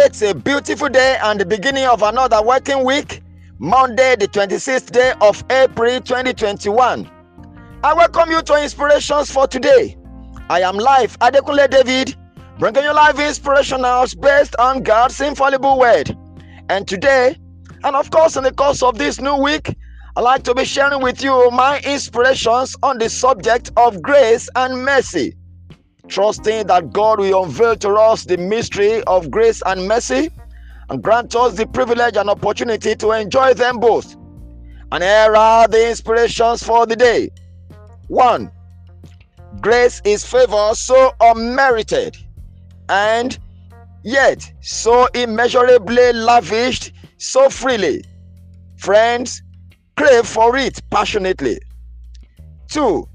It's a beautiful day and the beginning of another working week, Monday, the 26th day of April 2021. I welcome you to Inspirations for today. I am live Adekunle David, bringing you live inspirationals based on God's infallible word. And today, and of course, in the course of this new week, I'd like to be sharing with you my inspirations on the subject of grace and mercy trusting that God will unveil to us the mystery of grace and mercy and grant us the privilege and opportunity to enjoy them both. And here are the inspirations for the day. One, grace is favor so unmerited and yet so immeasurably lavished so freely. Friends, crave for it passionately. Two,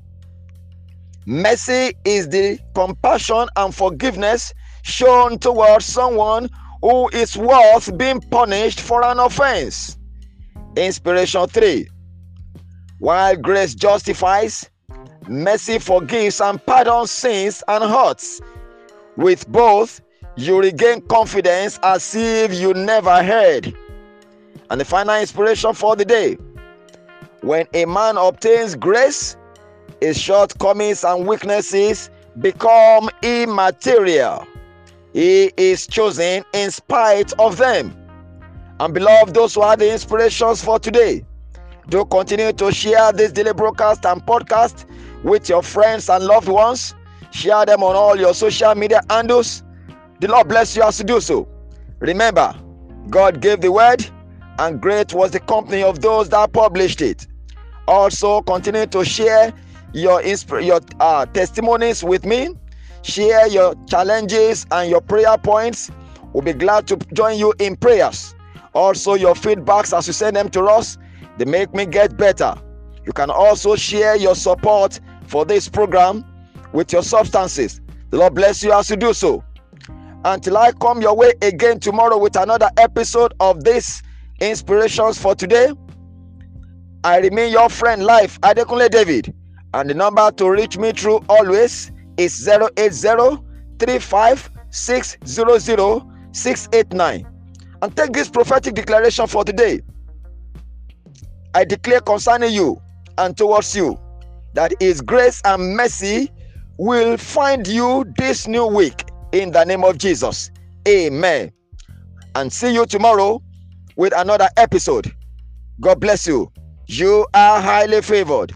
Mercy is the compassion and forgiveness shown towards someone who is worth being punished for an offense. Inspiration 3 While grace justifies, mercy forgives and pardons sins and hurts. With both, you regain confidence as if you never heard. And the final inspiration for the day when a man obtains grace, his shortcomings and weaknesses become immaterial. He is chosen in spite of them. And beloved, those who are the inspirations for today, do continue to share this daily broadcast and podcast with your friends and loved ones. Share them on all your social media handles. The Lord bless you as you do so. Remember, God gave the word, and great was the company of those that published it. Also, continue to share your your uh, testimonies with me. Share your challenges and your prayer points. We'll be glad to join you in prayers. Also, your feedbacks as you send them to us, they make me get better. You can also share your support for this program with your substances. The Lord bless you as you do so. Until I come your way again tomorrow with another episode of this Inspirations for Today, I remain your friend, Life Adekunle David. And the number to reach me through always is 080 And take this prophetic declaration for today. I declare concerning you and towards you that His grace and mercy will find you this new week in the name of Jesus. Amen. And see you tomorrow with another episode. God bless you. You are highly favored.